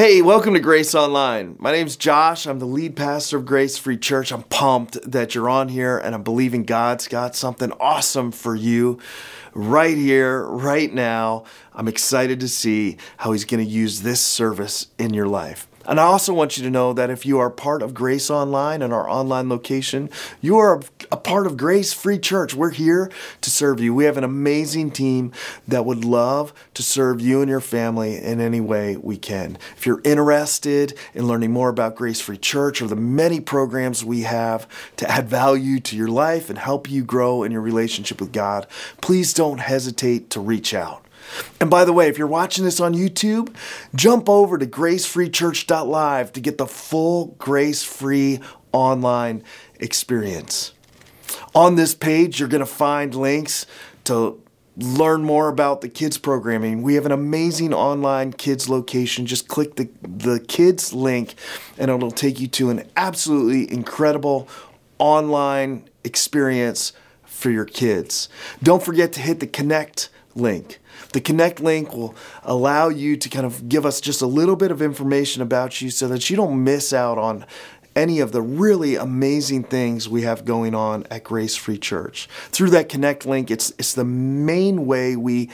Hey, welcome to Grace Online. My name's Josh. I'm the lead pastor of Grace Free Church. I'm pumped that you're on here and I'm believing God's got something awesome for you right here, right now. I'm excited to see how He's going to use this service in your life. And I also want you to know that if you are part of Grace Online and our online location, you are a part of Grace Free Church. We're here to serve you. We have an amazing team that would love to serve you and your family in any way we can. If you're interested in learning more about Grace Free Church or the many programs we have to add value to your life and help you grow in your relationship with God, please don't hesitate to reach out. And by the way, if you're watching this on YouTube, jump over to gracefreechurch.live to get the full grace free online experience. On this page, you're going to find links to learn more about the kids programming. We have an amazing online kids location. Just click the, the kids link and it'll take you to an absolutely incredible online experience for your kids. Don't forget to hit the connect link. The Connect link will allow you to kind of give us just a little bit of information about you so that you don't miss out on any of the really amazing things we have going on at Grace Free Church. Through that Connect link, it's, it's the main way we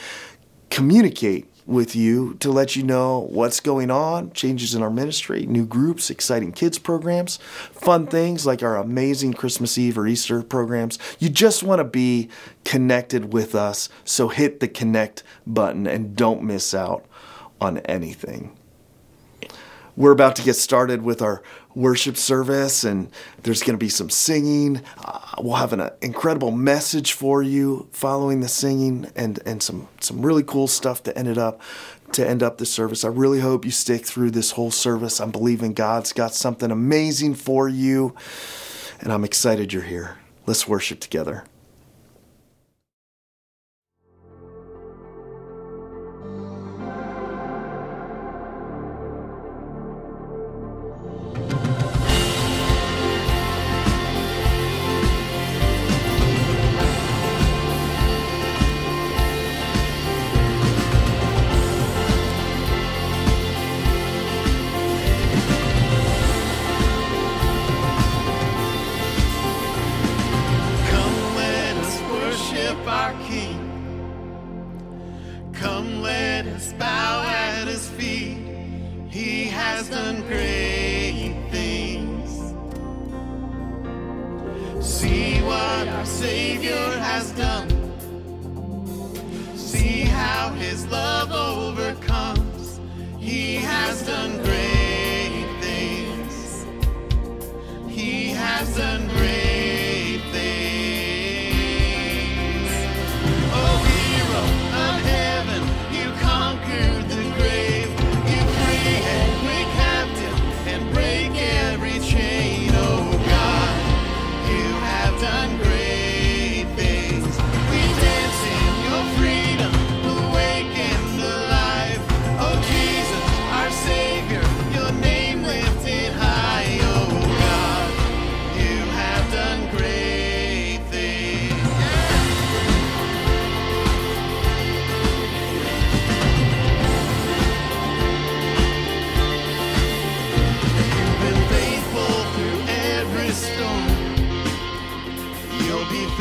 communicate with you to let you know what's going on, changes in our ministry, new groups, exciting kids programs, fun things like our amazing Christmas Eve or Easter programs. You just want to be connected with us, so hit the connect button and don't miss out on anything. We're about to get started with our worship service, and there's going to be some singing. Uh, we'll have an uh, incredible message for you following the singing, and and some some really cool stuff to end it up to end up the service. I really hope you stick through this whole service. I'm believing God's got something amazing for you, and I'm excited you're here. Let's worship together.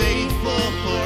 faithful forever.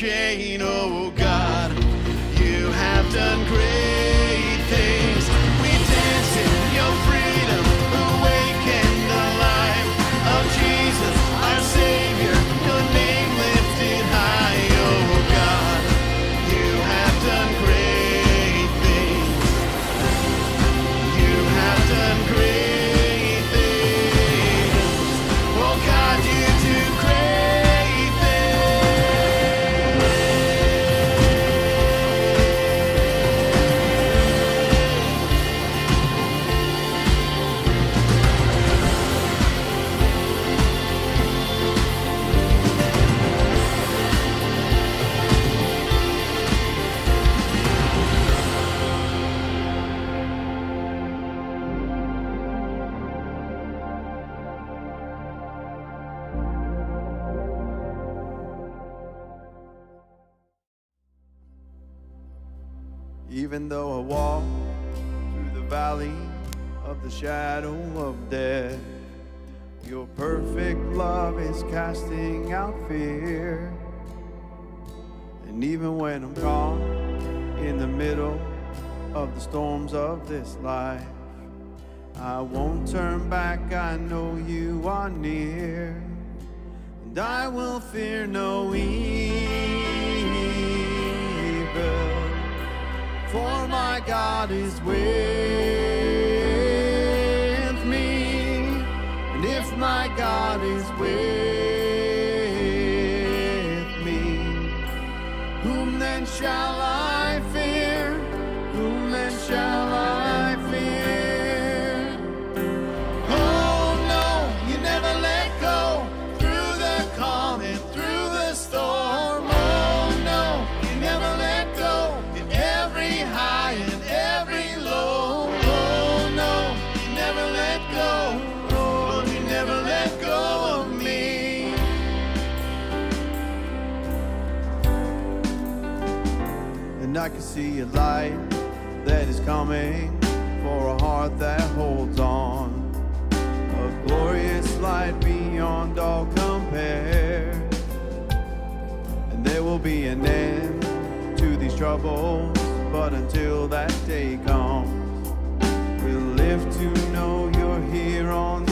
change. of this life. I won't turn back, I know you are near, and I will fear no evil, for my God is with me, and if my God is with me, whom then shall can see a light that is coming for a heart that holds on. A glorious light beyond all compare. And there will be an end to these troubles, but until that day comes, we'll live to know you're here on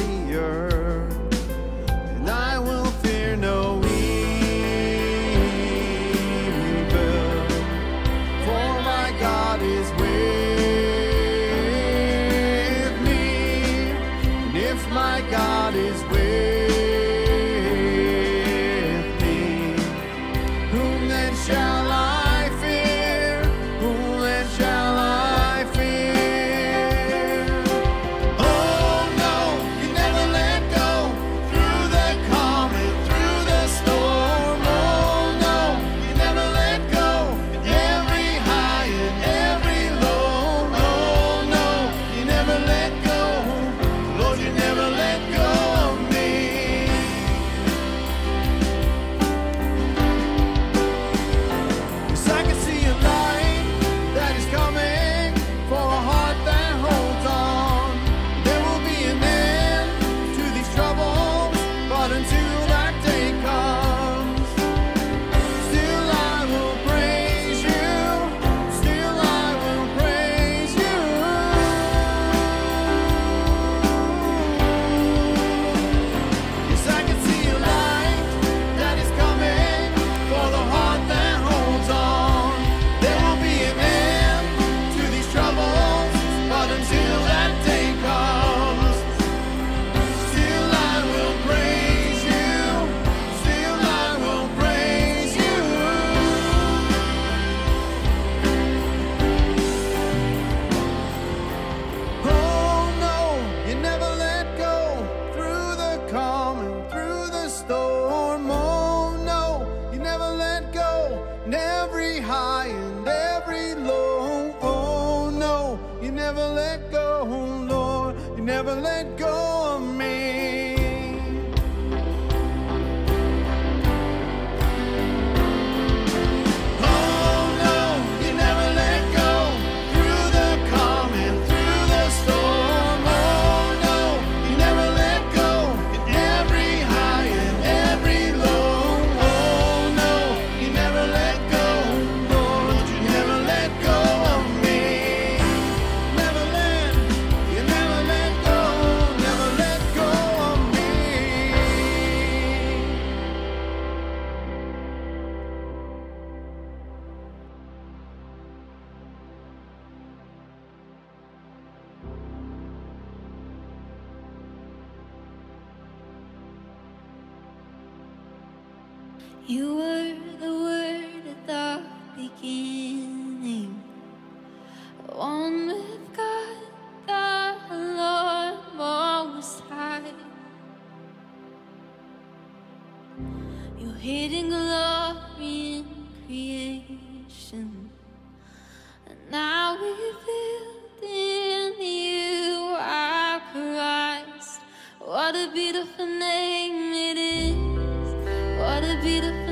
What a beautiful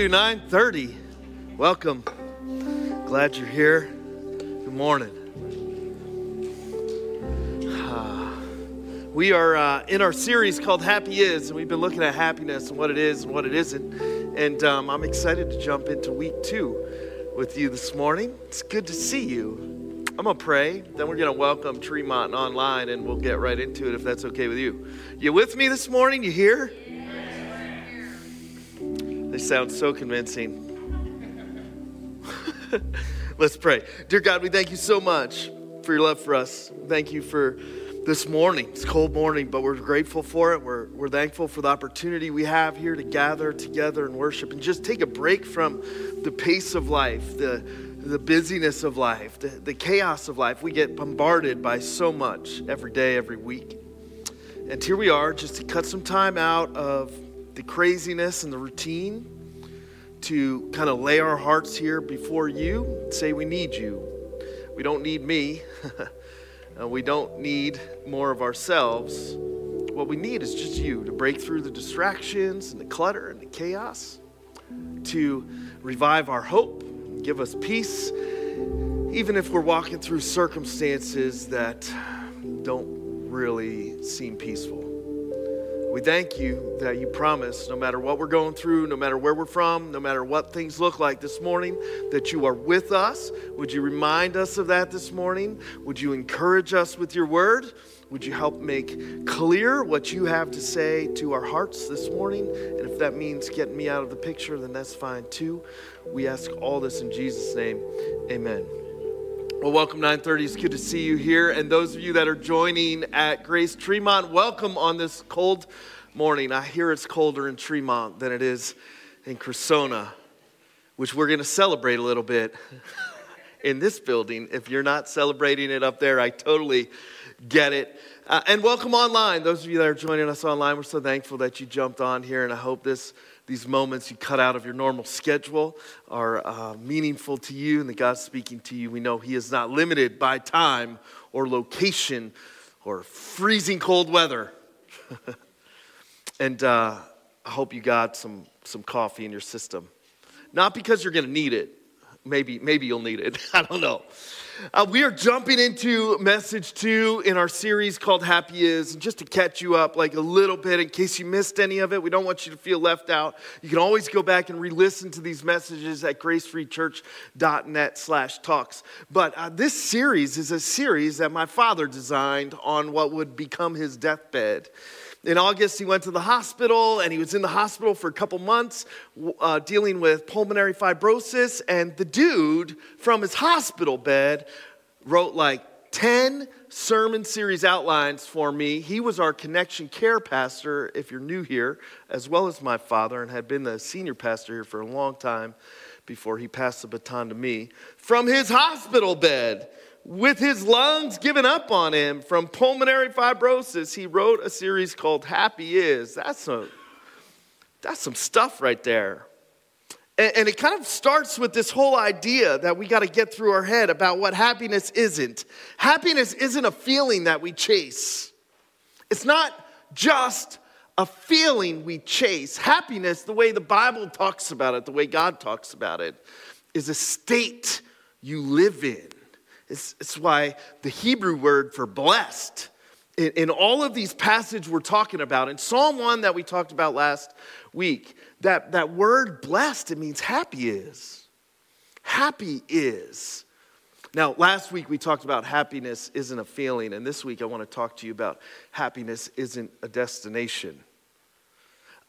you. 9:30. Welcome. Glad you're here. Good morning. Ah, We are uh, in our series called Happy Is, and we've been looking at happiness and what it is and what it isn't. And um, I'm excited to jump into week two with you this morning. It's good to see you. I'm gonna pray, then we're gonna welcome Tremont online, and we'll get right into it if that's okay with you. You with me this morning? You here? They sound so convincing. Let's pray. Dear God, we thank you so much for your love for us. Thank you for this morning. It's a cold morning, but we're grateful for it. We're, we're thankful for the opportunity we have here to gather together and worship and just take a break from the pace of life, the, the busyness of life, the, the chaos of life. We get bombarded by so much every day, every week. And here we are just to cut some time out of the craziness and the routine to kind of lay our hearts here before you say, We need you. We don't need me. Uh, we don't need more of ourselves. What we need is just you to break through the distractions and the clutter and the chaos, to revive our hope, give us peace, even if we're walking through circumstances that don't really seem peaceful. We thank you that you promise, no matter what we're going through, no matter where we're from, no matter what things look like this morning, that you are with us. Would you remind us of that this morning? Would you encourage us with your word? Would you help make clear what you have to say to our hearts this morning? And if that means getting me out of the picture, then that's fine too. We ask all this in Jesus' name. Amen. Well, welcome 930. It's good to see you here. And those of you that are joining at Grace Tremont, welcome on this cold morning. I hear it's colder in Tremont than it is in Cressona, which we're going to celebrate a little bit in this building. If you're not celebrating it up there, I totally get it. Uh, and welcome online. Those of you that are joining us online, we're so thankful that you jumped on here. And I hope this these moments you cut out of your normal schedule are uh, meaningful to you and that God's speaking to you. We know He is not limited by time or location or freezing cold weather. and uh, I hope you got some, some coffee in your system. Not because you're going to need it. Maybe, maybe you'll need it. I don't know. Uh, we are jumping into message two in our series called Happy Is. And just to catch you up like a little bit, in case you missed any of it, we don't want you to feel left out. You can always go back and re-listen to these messages at gracefreechurch.net slash talks. But uh, this series is a series that my father designed on what would become his deathbed. In August, he went to the hospital and he was in the hospital for a couple months uh, dealing with pulmonary fibrosis. And the dude from his hospital bed wrote like 10 sermon series outlines for me. He was our connection care pastor, if you're new here, as well as my father, and had been the senior pastor here for a long time before he passed the baton to me. From his hospital bed, with his lungs giving up on him from pulmonary fibrosis, he wrote a series called Happy Is. That's, a, that's some stuff right there. And, and it kind of starts with this whole idea that we got to get through our head about what happiness isn't. Happiness isn't a feeling that we chase, it's not just a feeling we chase. Happiness, the way the Bible talks about it, the way God talks about it, is a state you live in. It's, it's why the Hebrew word for blessed, in, in all of these passages we're talking about, in Psalm 1 that we talked about last week, that, that word blessed, it means happy is. Happy is. Now, last week we talked about happiness isn't a feeling, and this week I want to talk to you about happiness isn't a destination.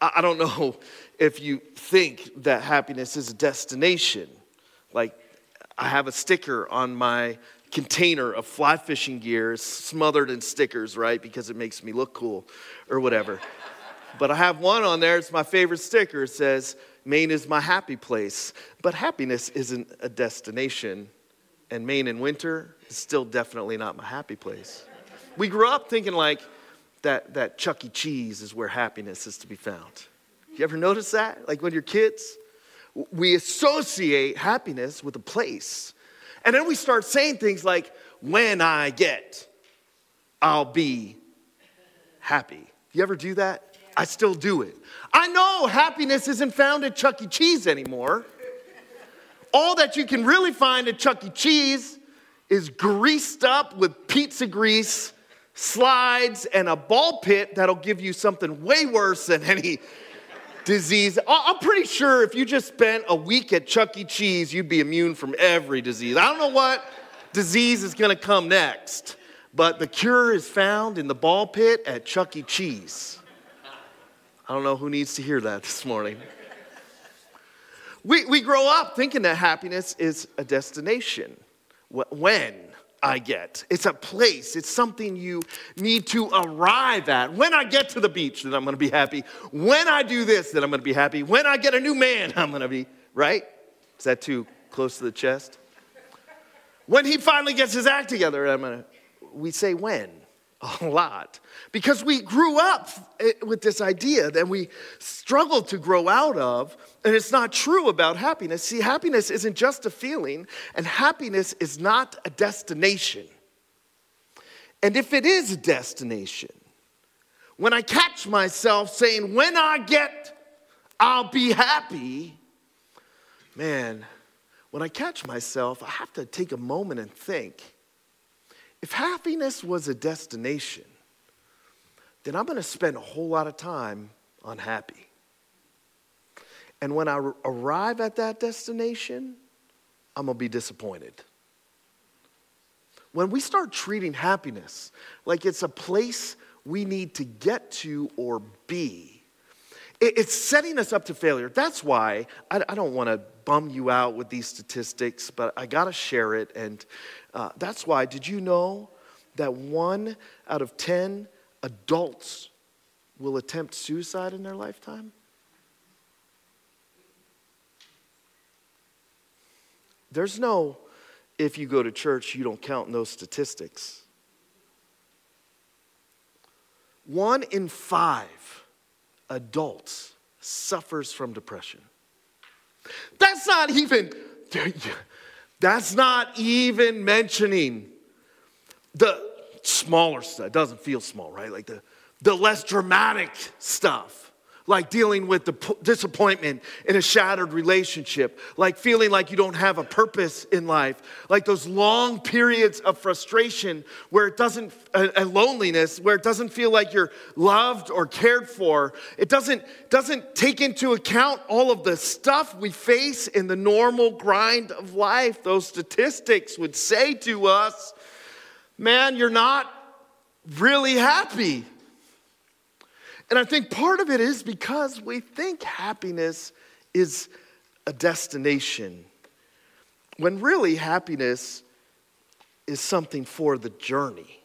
I, I don't know if you think that happiness is a destination. Like, I have a sticker on my container of fly fishing gear smothered in stickers, right? Because it makes me look cool or whatever. but I have one on there, it's my favorite sticker. It says, Maine is my happy place. But happiness isn't a destination, and Maine in winter is still definitely not my happy place. We grew up thinking like that, that Chuck E. Cheese is where happiness is to be found. You ever notice that? Like when you're kids? We associate happiness with a place. And then we start saying things like, when I get, I'll be happy. You ever do that? I still do it. I know happiness isn't found at Chuck E. Cheese anymore. All that you can really find at Chuck E. Cheese is greased up with pizza grease, slides, and a ball pit that'll give you something way worse than any disease. I'm pretty sure if you just spent a week at Chuck E. Cheese, you'd be immune from every disease. I don't know what disease is gonna come next, but the cure is found in the ball pit at Chuck E. Cheese. I don't know who needs to hear that this morning. We, we grow up thinking that happiness is a destination. When I get, it's a place, it's something you need to arrive at. When I get to the beach, then I'm gonna be happy. When I do this, then I'm gonna be happy. When I get a new man, I'm gonna be, right? Is that too close to the chest? When he finally gets his act together, I'm gonna, we say when a lot because we grew up eh, with this idea that we struggled to grow out of, and it's not true about happiness. See, happiness isn't just a feeling, and happiness is not a destination. And if it is a destination, when I catch myself saying, when I get, I'll be happy, man, when I catch myself, I have to take a moment and think if happiness was a destination, then I'm going to spend a whole lot of time unhappy. And when I arrive at that destination, I'm going to be disappointed. When we start treating happiness like it's a place we need to get to or be, it's setting us up to failure. That's why I, don't want to bum you out with these statistics, but I got to share it. And uh, that's why, did you know that one out of 10 adults will attempt suicide in their lifetime? There's no, if you go to church, you don't count in those statistics. One in five adults suffers from depression. That's not even, that's not even mentioning the smaller stuff. It doesn't feel small, right? Like the, the less dramatic stuff. Like dealing with the p- disappointment in a shattered relationship, like feeling like you don't have a purpose in life, like those long periods of frustration where it doesn't, and and loneliness, where it doesn't feel like you're loved or cared for. It doesn't, doesn't take into account all of the stuff we face in the normal grind of life. Those statistics would say to us, man, you're not really happy. And I think part of it is because we think happiness is a destination, when really happiness is something for the journey.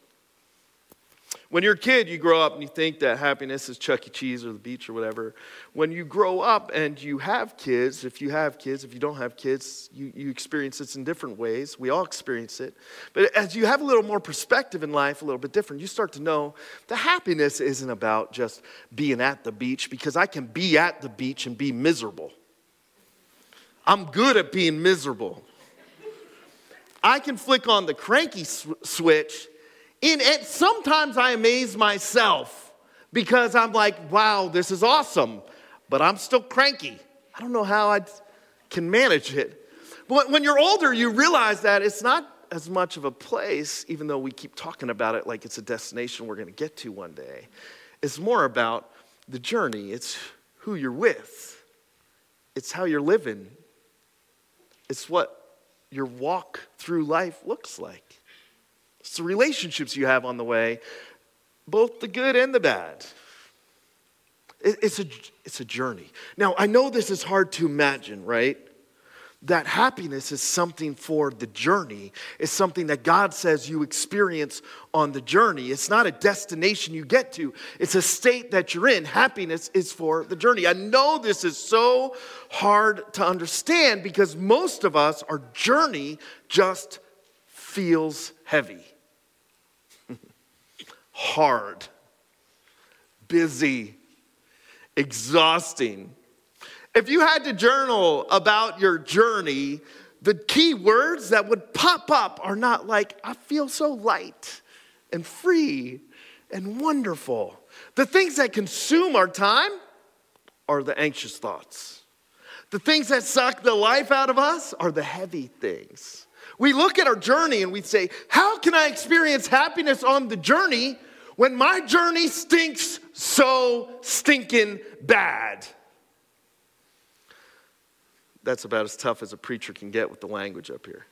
When you're a kid, you grow up and you think that happiness is Chuck E. Cheese or the beach or whatever. When you grow up and you have kids, if you have kids, if you don't have kids, you, you experience this in different ways. We all experience it. But as you have a little more perspective in life, a little bit different, you start to know the happiness isn't about just being at the beach because I can be at the beach and be miserable. I'm good at being miserable. I can flick on the cranky sw- switch it, sometimes I amaze myself because I'm like, wow, this is awesome, but I'm still cranky. I don't know how I can manage it. But when you're older, you realize that it's not as much of a place, even though we keep talking about it like it's a destination we're going to get to one day. It's more about the journey, it's who you're with, it's how you're living, it's what your walk through life looks like. It's the relationships you have on the way, both the good and the bad. It's a, it's a journey. Now, I know this is hard to imagine, right? That happiness is something for the journey. It's something that God says you experience on the journey. It's not a destination you get to, it's a state that you're in. Happiness is for the journey. I know this is so hard to understand because most of us, our journey just feels heavy hard, busy, exhausting. If you had to journal about your journey, the key words that would pop up are not like, I feel so light and free and wonderful. The things that consume our time are the anxious thoughts. The things that suck the life out of us are the heavy things. We look at our journey and we say, How can I experience happiness on the journey when my journey stinks so stinking bad? That's about as tough as a preacher can get with the language up here.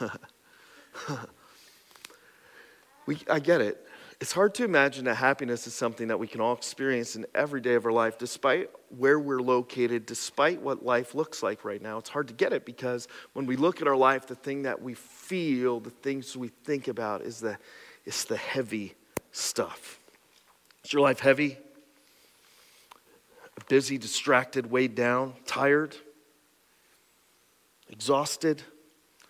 we, I get it. It's hard to imagine that happiness is something that we can all experience in every day of our life, despite where we're located, despite what life looks like right now. It's hard to get it because when we look at our life, the thing that we feel, the things we think about is the, it's the heavy stuff. Is your life heavy? Busy, distracted, weighed down, tired, exhausted?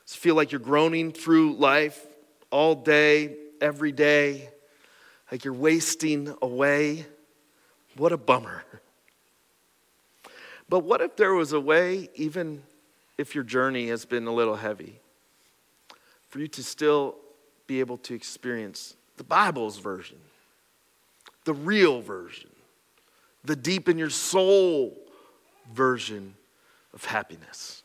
Does feel like you're groaning through life all day, every day? Like you're wasting away. What a bummer. But what if there was a way, even if your journey has been a little heavy, for you to still be able to experience the Bible's version, the real version, the deep in your soul version of happiness?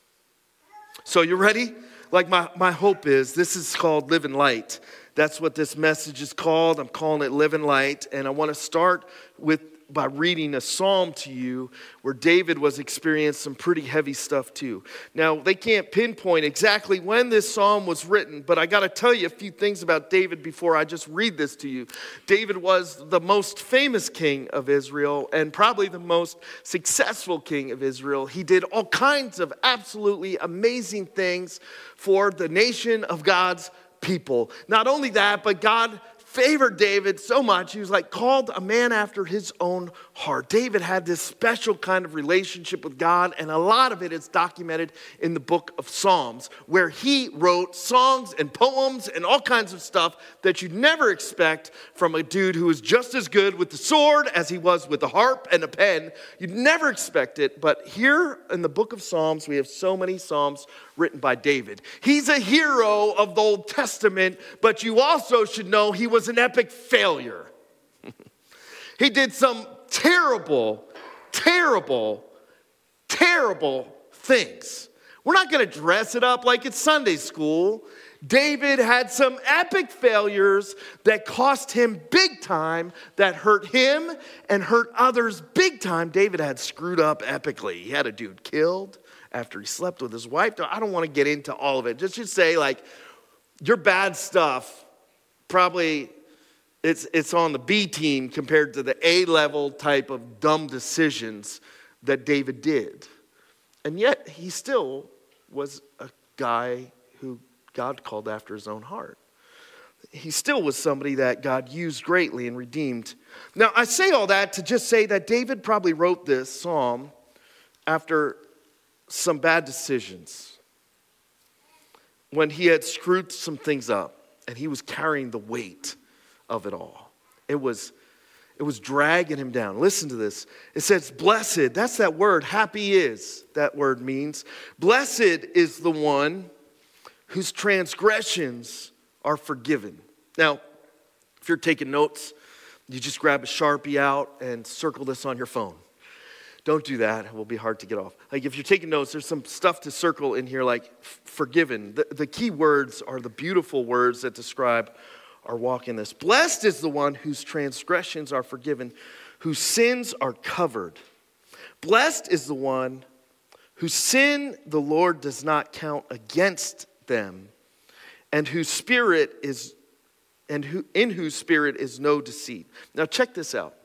So, you ready? Like, my, my hope is this is called Living Light. That's what this message is called. I'm calling it Living Light. And I want to start with by reading a psalm to you where David was experiencing some pretty heavy stuff too. Now, they can't pinpoint exactly when this psalm was written, but I got to tell you a few things about David before I just read this to you. David was the most famous king of Israel and probably the most successful king of Israel. He did all kinds of absolutely amazing things for the nation of God's people. Not only that, but God favored David so much, he was like called a man after his own heart. David had this special kind of relationship with God, and a lot of it is documented in the book of Psalms, where he wrote songs and poems and all kinds of stuff that you'd never expect from a dude who was just as good with the sword as he was with the harp and a pen. You'd never expect it, but here in the book of Psalms, we have so many Psalms written by David. He's a hero of the Old Testament, but you also should know he was an epic failure. he did some terrible, terrible, terrible things. We're not going to dress it up like it's Sunday school. David had some epic failures that cost him big time, that hurt him and hurt others big time. David had screwed up epically. He had a dude killed after he slept with his wife. I don't want to get into all of it. Just to say, like, your bad stuff probably it's, it's on the B team compared to the A level type of dumb decisions that David did. And yet, he still was a guy who God called after his own heart. He still was somebody that God used greatly and redeemed. Now, I say all that to just say that David probably wrote this psalm after some bad decisions, when he had screwed some things up and he was carrying the weight of it all. It was, it was dragging him down. Listen to this. It says, Blessed, that's that word, happy is, that word means. Blessed is the one whose transgressions are forgiven. Now, if you're taking notes, you just grab a Sharpie out and circle this on your phone. Don't do that. It will be hard to get off. Like if you're taking notes, there's some stuff to circle in here like forgiven. The, the key words are the beautiful words that describe our walking this. Blessed is the one whose transgressions are forgiven, whose sins are covered. Blessed is the one whose sin the Lord does not count against them, and whose spirit is and who, in whose spirit is no deceit. Now check this out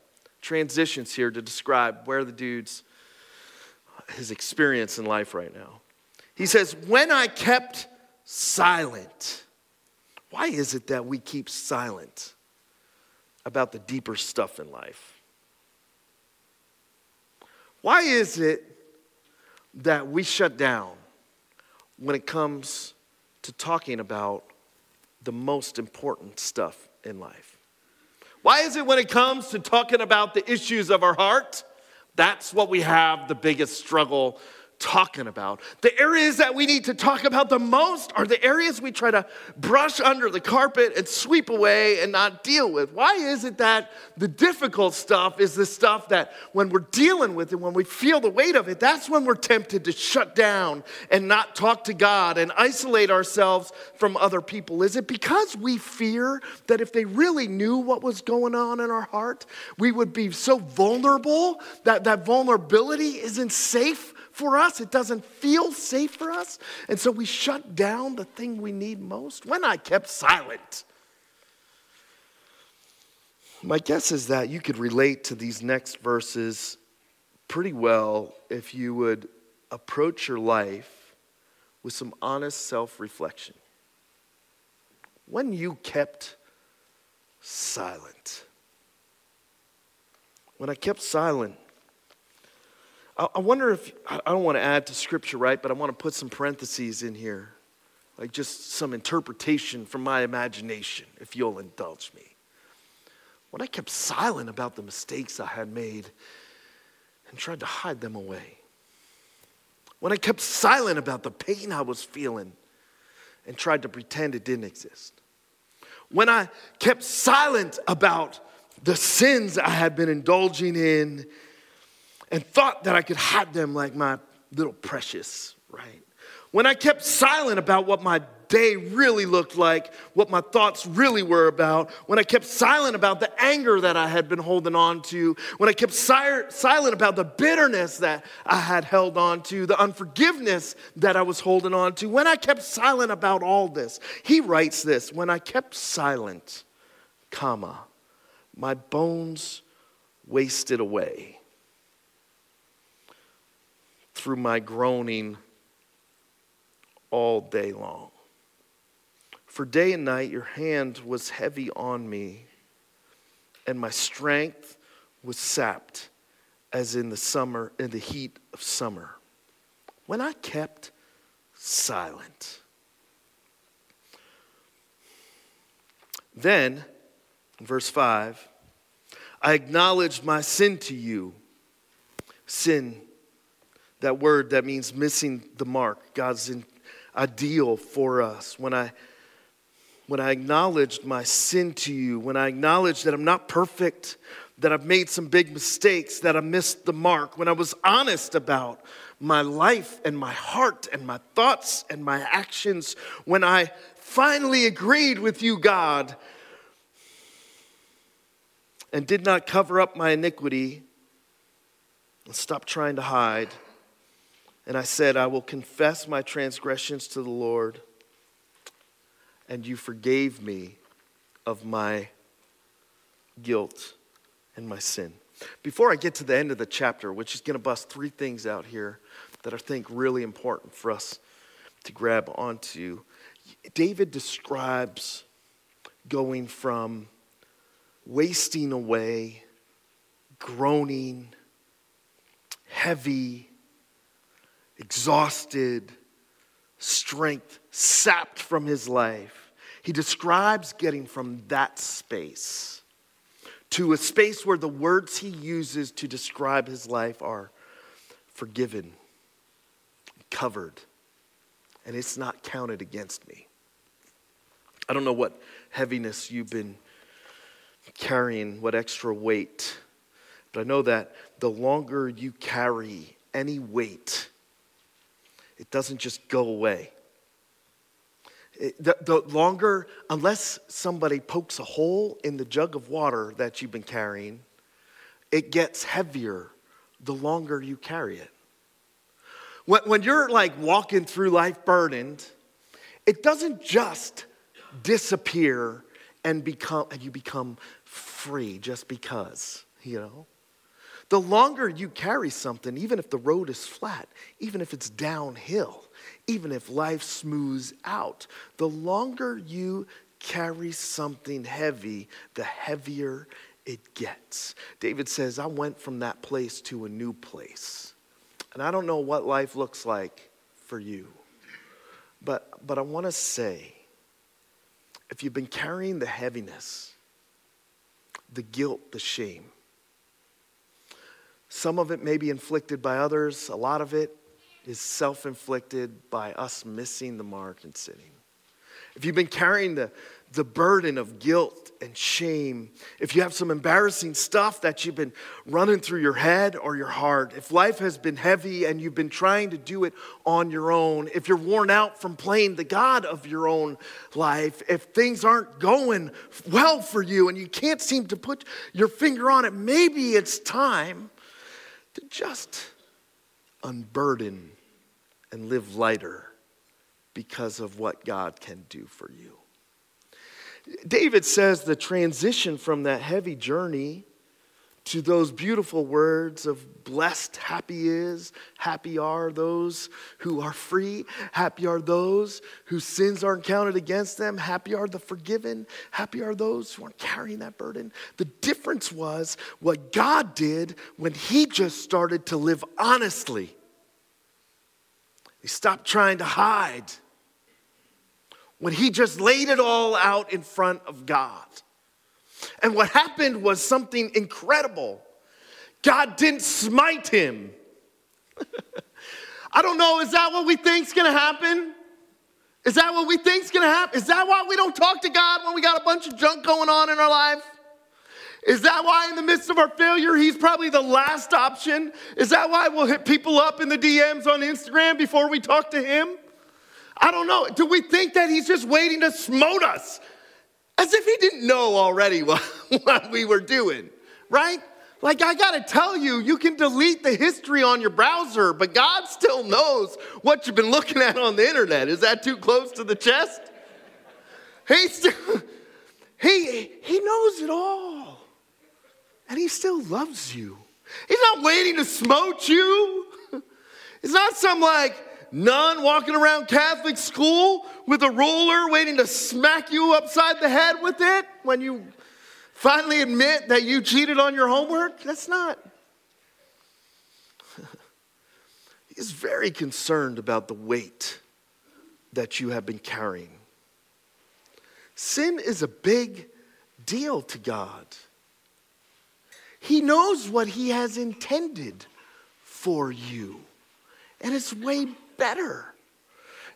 transitions here to describe where the dude's his experience in life right now. He says, When I kept silent, why is it that we keep silent about the deeper stuff in life? Why is it that we shut down when it comes to talking about the most important stuff in life? Why is it when it comes to talking about the issues of our heart, that's what we have the biggest struggle talking about. The areas that we need to talk about the most are the areas we try to brush under the carpet and sweep away and not deal with. Why is it that the difficult stuff is the stuff that when we're dealing with it, when we feel the weight of it, that's when we're tempted to shut down and not talk to God and isolate ourselves from other people? Is it because we fear that if they really knew what was going on in our heart, we would be so vulnerable that that vulnerability isn't safe for us. It doesn't feel safe for us. And so we shut down the thing we need most. When I kept silent. My guess is that you could relate to these next verses pretty well if you would approach your life with some honest self reflection. When you kept silent. When I kept silent, I wonder if, I don't want to add to scripture, right? But I want to put some parentheses in here, like just some interpretation from my imagination, if you'll indulge me. When I kept silent about the mistakes I had made and tried to hide them away. When I kept silent about the pain I was feeling and tried to pretend it didn't exist. When I kept silent about the sins I had been indulging in and thought that I could hide them like my little precious, right? When I kept silent about what my day really looked like, what my thoughts really were about, when I kept silent about the anger that I had been holding on to, when I kept si- silent about the bitterness that I had held on to, the unforgiveness that I was holding on to, when I kept silent about all this, he writes this when I kept silent, comma, my bones wasted away through my groaning all day long. For day and night your hand was heavy on me, and my strength was sapped as in the summer, in the heat of summer. When I kept silent. Then, verse 5, I acknowledged my sin to you. Sin that word that means missing the mark, God's ideal for us. When I when I acknowledged my sin to you, when I acknowledged that I'm not perfect, that I've made some big mistakes, that I missed the mark, when I was honest about my life and my heart and my thoughts and my actions, when I finally agreed with you, God, and did not cover up my iniquity and stop trying to hide. And I said, I will confess my transgressions to the Lord, and you forgave me of my guilt and my sin. Before I get to the end of the chapter, which is going to bust three things out here that I think really important for us to grab onto, David describes going from wasting away, groaning, heavy, exhausted, strength sapped from his life. He describes getting from that space to a space where the words he uses to describe his life are forgiven, covered, and it's not counted against me. I don't know what heaviness you've been carrying, what extra weight, but I know that the longer you carry any weight, it doesn't just go away. It, the, the longer, unless somebody pokes a hole in the jug of water that you've been carrying, it gets heavier the longer you carry it. When, when you're like walking through life burdened, it doesn't just disappear and become and you become free just because, you know. The longer you carry something, even if the road is flat, even if it's downhill, even if life smooths out, the longer you carry something heavy, the heavier it gets. David says, I went from that place to a new place. And I don't know what life looks like for you, but, but I want to say if you've been carrying the heaviness, the guilt, the shame, some of it may be inflicted by others, a lot of it, is self inflicted by us missing the mark and sinning. If you've been carrying the, the burden of guilt and shame, if you have some embarrassing stuff that you've been running through your head or your heart, if life has been heavy and you've been trying to do it on your own, if you're worn out from playing the God of your own life, if things aren't going well for you and you can't seem to put your finger on it, maybe it's time to just unburden and live lighter because of what God can do for you. David says the transition from that heavy journey to those beautiful words of blessed, happy is, happy are those who are free, happy are those whose sins aren't counted against them, happy are the forgiven, happy are those who aren't carrying that burden. The difference was what God did when He just started to live honestly. He stopped trying to hide when he just laid it all out in front of God. And what happened was something incredible. God didn't smite him. I don't know, is that what we think's gonna happen? Is that what we think's gonna happen? Is that why we don't talk to God when we got a bunch of junk going on in our life? Is that why, in the midst of our failure, He's probably the last option? Is that why we'll hit people up in the DMs on Instagram before we talk to Him? I don't know. Do we think that He's just waiting to smote us? As if He didn't know already what, what we were doing, right? Like, I gotta tell you, you can delete the history on your browser, but God still knows what you've been looking at on the internet. Is that too close to the chest? He still, he, he knows it all. And he still loves you. He's not waiting to smote you. It's not some like nun walking around Catholic school with a ruler waiting to smack you upside the head with it when you finally admit that you cheated on your homework. That's not. He's very concerned about the weight that you have been carrying. Sin is a big deal to God. He knows what He has intended for you, and it's way better.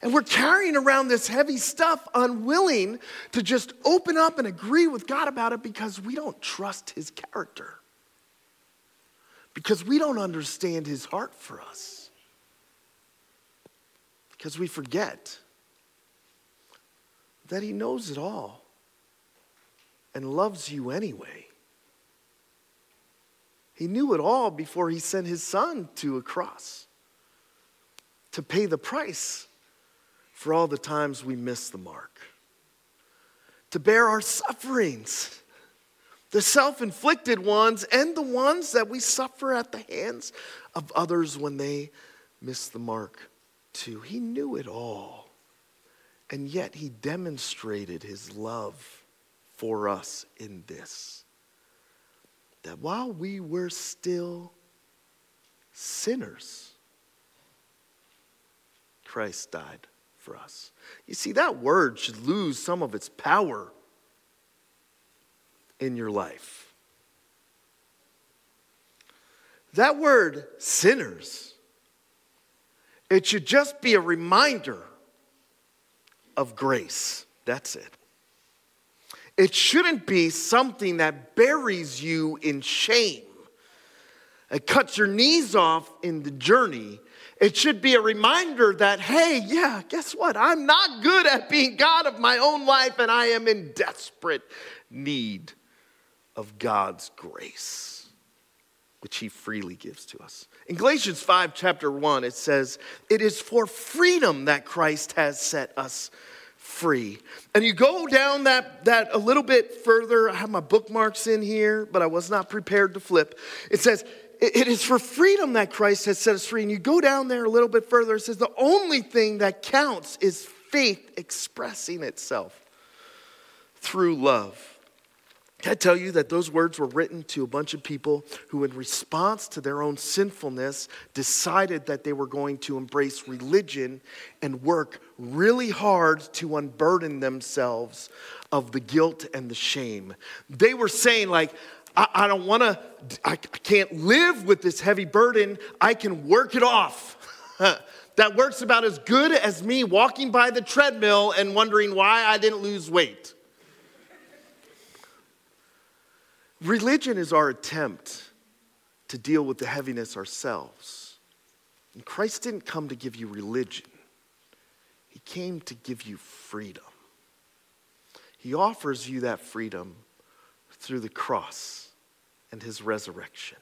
And we're carrying around this heavy stuff, unwilling to just open up and agree with God about it because we don't trust His character, because we don't understand His heart for us, because we forget that He knows it all and loves you anyway. He knew it all before he sent his son to a cross to pay the price for all the times we miss the mark, to bear our sufferings, the self inflicted ones and the ones that we suffer at the hands of others when they miss the mark too. He knew it all, and yet he demonstrated his love for us in this that while we were still sinners, Christ died for us. You see, that word should lose some of its power in your life. That word, sinners, it should just be a reminder of grace. That's it. It shouldn't be something that buries you in shame. It cuts your knees off in the journey. It should be a reminder that, hey, yeah, guess what? I'm not good at being God of my own life, and I am in desperate need of God's grace, which He freely gives to us. In Galatians 5, chapter 1, it says, It is for freedom that Christ has set us free. And you go down that, that a little bit further. I have my bookmarks in here, but I was not prepared to flip. It says, It is for freedom that Christ has set us free. And you go down there a little bit further. It says, The only thing that counts is faith expressing itself through love. Can I tell you that those words were written to a bunch of people who, in response to their own sinfulness, decided that they were going to embrace religion and work really hard to unburden themselves of the guilt and the shame? They were saying, like, I, I don't want to, I can't live with this heavy burden. I can work it off. that works about as good as me walking by the treadmill and wondering why I didn't lose weight. Religion is our attempt to deal with the heaviness ourselves. And Christ didn't come to give you religion, He came to give you freedom. He offers you that freedom through the cross and His resurrection.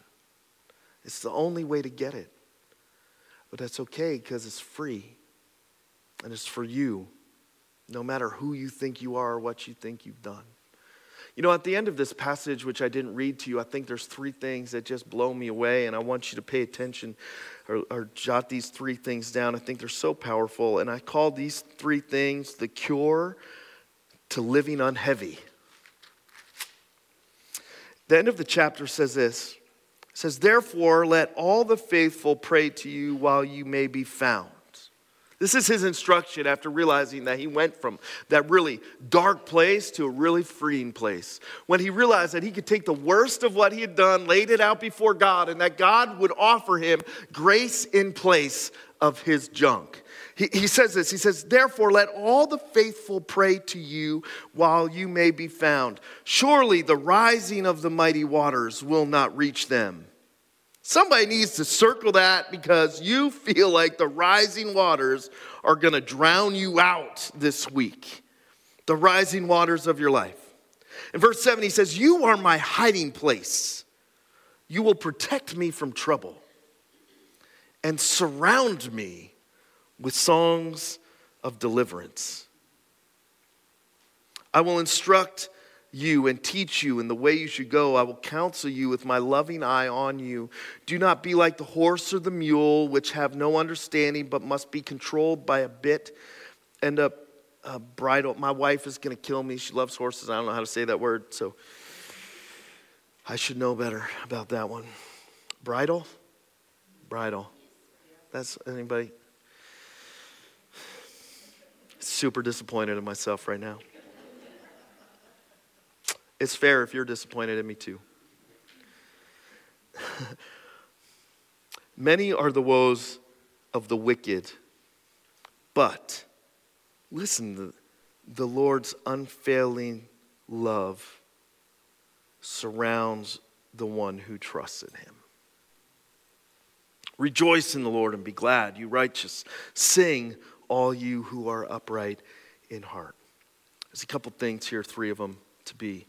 It's the only way to get it. But that's okay because it's free and it's for you, no matter who you think you are or what you think you've done. You know, at the end of this passage, which I didn't read to you, I think there's three things that just blow me away, and I want you to pay attention or, or jot these three things down. I think they're so powerful, and I call these three things the cure to living unheavy. The end of the chapter says this it says, Therefore, let all the faithful pray to you while you may be found. This is his instruction after realizing that he went from that really dark place to a really freeing place. When he realized that he could take the worst of what he had done, laid it out before God, and that God would offer him grace in place of his junk. He, he says this He says, Therefore, let all the faithful pray to you while you may be found. Surely the rising of the mighty waters will not reach them. Somebody needs to circle that because you feel like the rising waters are going to drown you out this week. The rising waters of your life. In verse 7, he says, You are my hiding place. You will protect me from trouble and surround me with songs of deliverance. I will instruct you and teach you in the way you should go. I will counsel you with my loving eye on you. Do not be like the horse or the mule, which have no understanding but must be controlled by a bit and a, a bridle. My wife is going to kill me. She loves horses. I don't know how to say that word, so I should know better about that one. Bridle? Bridle. That's anybody? Super disappointed in myself right now. It's fair if you're disappointed in me too. Many are the woes of the wicked, but listen, the, Lord's unfailing love surrounds the one who trusts in him. Rejoice in the Lord and be glad, you righteous. Sing, all you who are upright in heart. There's a couple things here, three of them to be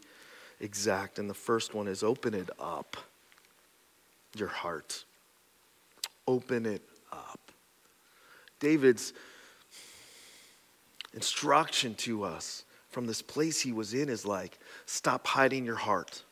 exact. And the first one is open it up, your heart. Open it up. David's instruction to us from this place he was in is like stop hiding your heart.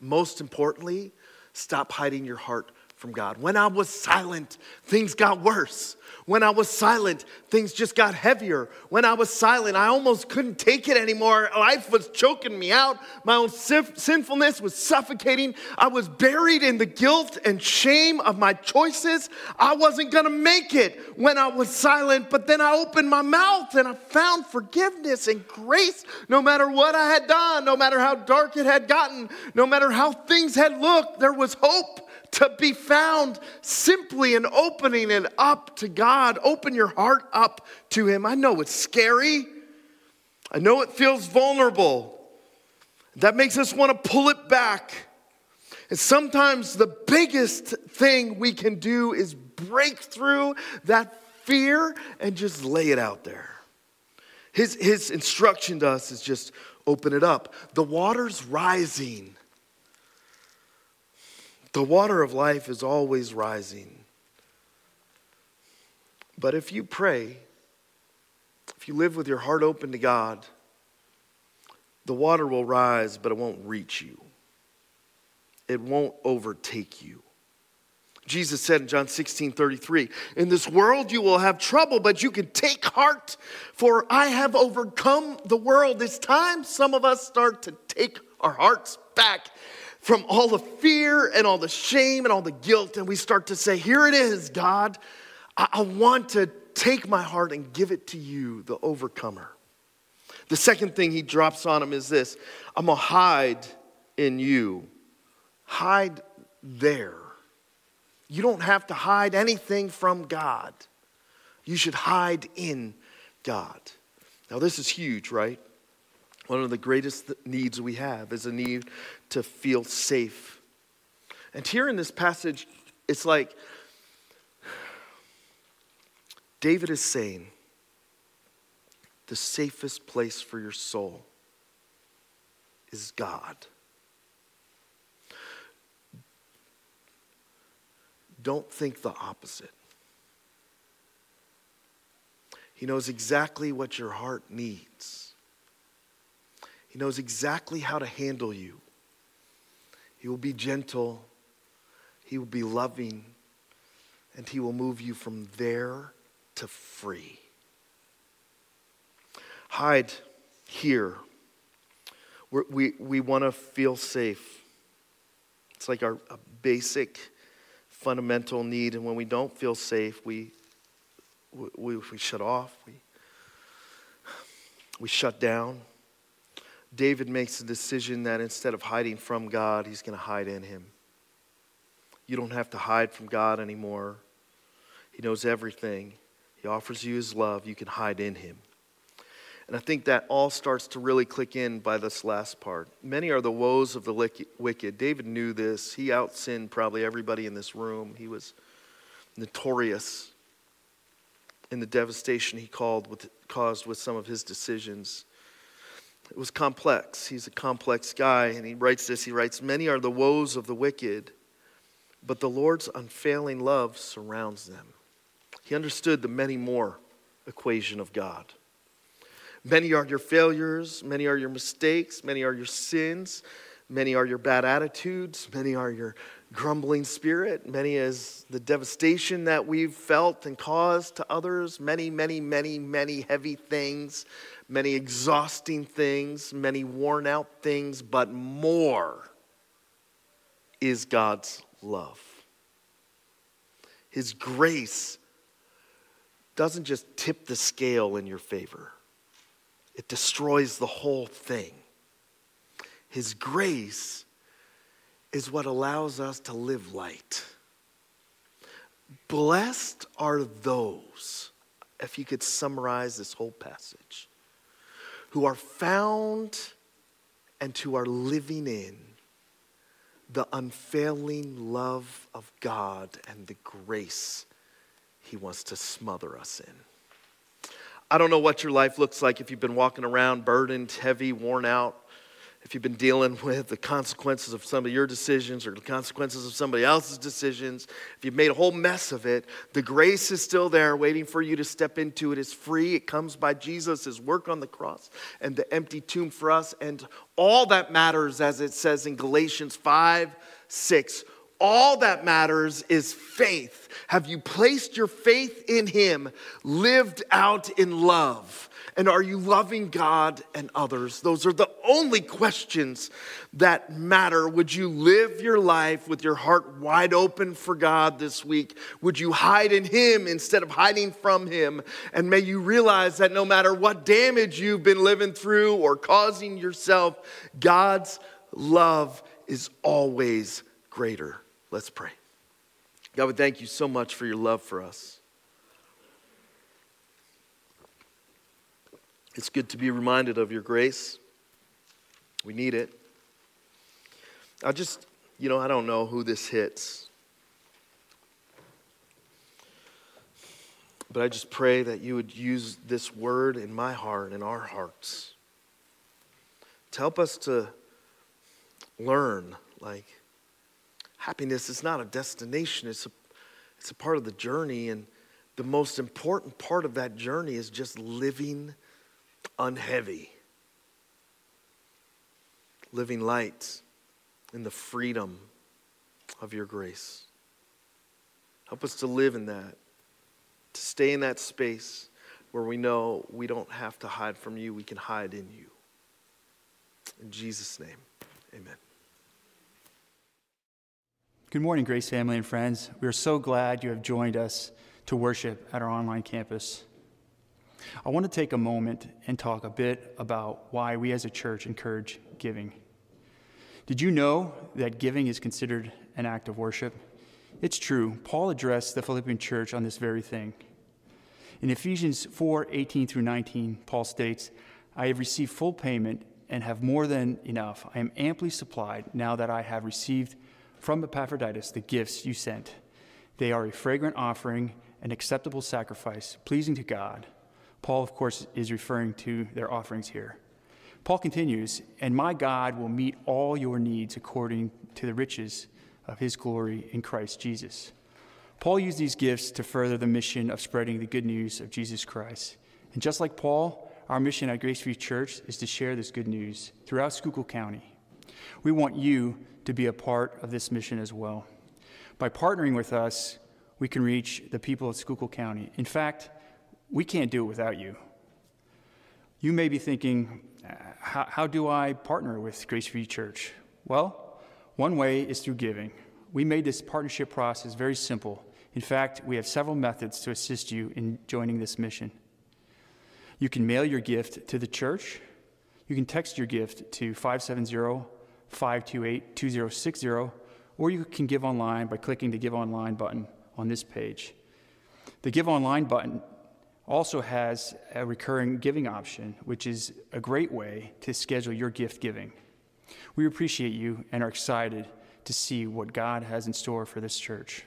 Most importantly, stop hiding your heart from God. When I was silent, things got worse. When I was silent, things just got heavier. When I was silent, I almost couldn't take it anymore. Life was choking me out. My own sinfulness was suffocating. I was buried in the guilt and shame of my choices. I wasn't going to make it when I was silent, but then I opened my mouth and I found forgiveness and grace no matter what I had done, no matter how dark it had gotten, no matter how things had looked, there was hope to be found simply in opening it up to God. Open your heart up to Him. I know it's scary, I know it feels vulnerable. That makes us want to pull it back. And sometimes the biggest thing we can do is break through that fear and just lay it out there. His, his instruction to us is just open it up. The water's rising. The water of life is always rising. But if you pray, if you live with your heart open to God, the water will rise, but it won't reach you. It won't overtake you. Jesus said in John 16 33, In this world you will have trouble, but you can take heart, for I have overcome the world. It's time some of us start to take our hearts back from all the fear and all the shame and all the guilt, and we start to say, Here it is, God. I, I want to take my heart and give it to you, the overcomer. The second thing he drops on him is this I'm gonna hide in you. Hide there. You don't have to hide anything from God. You should hide in God. Now, this is huge, right? One of the greatest needs we have is a need to feel safe. And here in this passage, it's like David is saying, the safest place for your soul is God. Don't think the opposite. He knows exactly what your heart needs. He knows exactly how to handle you. He will be gentle, He will be loving, and He will move you from there to free. Hide here. We're, we we want to feel safe. It's like our basic fundamental need. And when we don't feel safe, we, we, we shut off, we, we shut down. David makes a decision that instead of hiding from God, he's going to hide in him. You don't have to hide from God anymore. He knows everything. He offers you his love. You can hide in him. And I think that all starts to really click in by this last part. Many are the woes of the wicked. David knew this. He outsinned probably everybody in this room. He was notorious in the devastation he with, caused with some of his decisions. It was complex. He's a complex guy, and he writes this. He writes, Many are the woes of the wicked, but the Lord's unfailing love surrounds them. He understood the many more equation of God. Many are your failures, many are your mistakes, many are your sins, many are your bad attitudes, many are your grumbling spirit, many is the devastation that we've felt and caused to others, many, many, many, many heavy things, many exhausting things, many worn out things, but more is God's love. His grace doesn't just tip the scale in your favor it destroys the whole thing. His grace is what allows us to live light. Blessed are those, if you could summarize this whole passage, who are found and who are living in the unfailing love of God and the grace He wants to smother us in. I don't know what your life looks like if you've been walking around burdened, heavy, worn out, if you've been dealing with the consequences of some of your decisions or the consequences of somebody else's decisions, if you've made a whole mess of it, the grace is still there waiting for you to step into it. It's free. It comes by Jesus, his work on the cross, and the empty tomb for us. And all that matters, as it says in Galatians 5 6, all that matters is faith. Have you placed your faith in Him, lived out in love? And are you loving God and others? Those are the only questions that matter. Would you live your life with your heart wide open for God this week? Would you hide in Him instead of hiding from Him? And may you realize that no matter what damage you've been living through or causing yourself, God's love is always greater. Let's pray. God, we thank you so much for your love for us. It's good to be reminded of your grace. We need it. I just, you know, I don't know who this hits. But I just pray that you would use this word in my heart, in our hearts, to help us to learn, like, Happiness is not a destination, it's a, it's a part of the journey. And the most important part of that journey is just living unheavy, living light in the freedom of your grace. Help us to live in that, to stay in that space where we know we don't have to hide from you, we can hide in you. In Jesus' name, amen. Good morning, Grace family and friends. We are so glad you have joined us to worship at our online campus. I want to take a moment and talk a bit about why we as a church encourage giving. Did you know that giving is considered an act of worship? It's true, Paul addressed the Philippian church on this very thing. In Ephesians 4 18 through 19, Paul states, I have received full payment and have more than enough. I am amply supplied now that I have received from Epaphroditus the gifts you sent. They are a fragrant offering, an acceptable sacrifice, pleasing to God. Paul, of course, is referring to their offerings here. Paul continues, and my God will meet all your needs according to the riches of his glory in Christ Jesus. Paul used these gifts to further the mission of spreading the good news of Jesus Christ. And just like Paul, our mission at Grace Free Church is to share this good news throughout Schuylkill County. We want you to be a part of this mission as well. By partnering with us, we can reach the people of Schuylkill County. In fact, we can't do it without you. You may be thinking, how, how do I partner with Grace Free Church? Well, one way is through giving. We made this partnership process very simple. In fact, we have several methods to assist you in joining this mission. You can mail your gift to the church. You can text your gift to 570 528 2060, or you can give online by clicking the Give Online button on this page. The Give Online button also has a recurring giving option, which is a great way to schedule your gift giving. We appreciate you and are excited to see what God has in store for this church.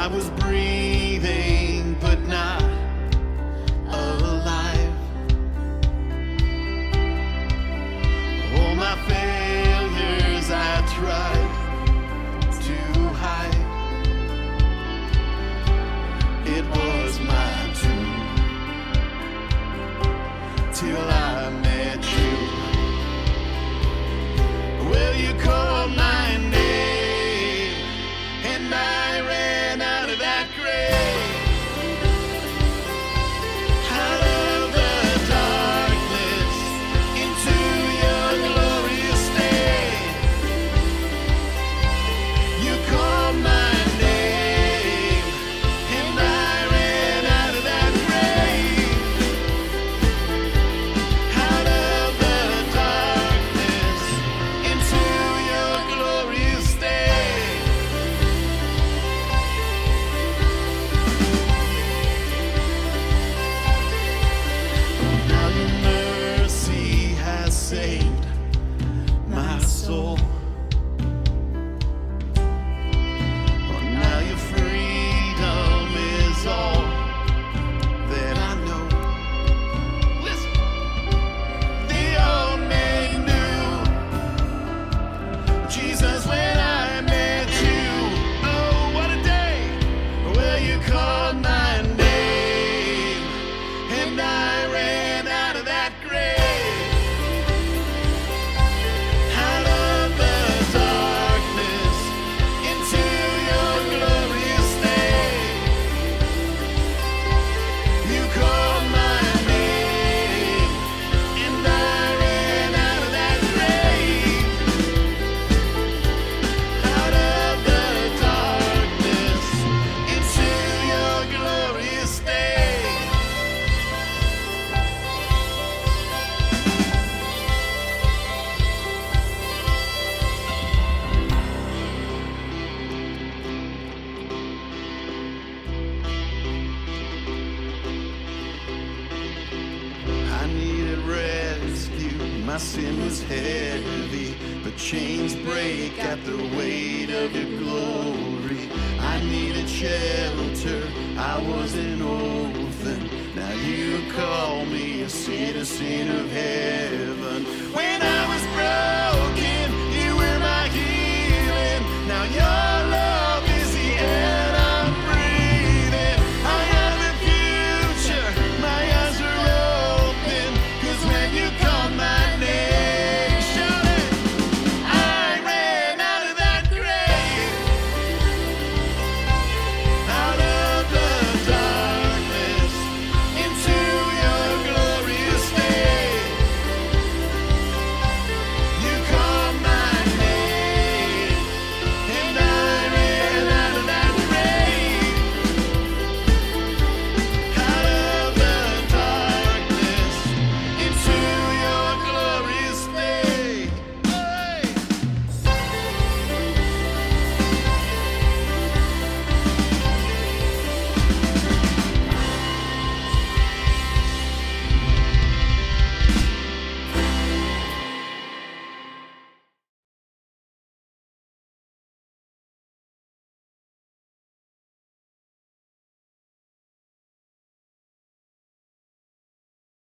I was breathing,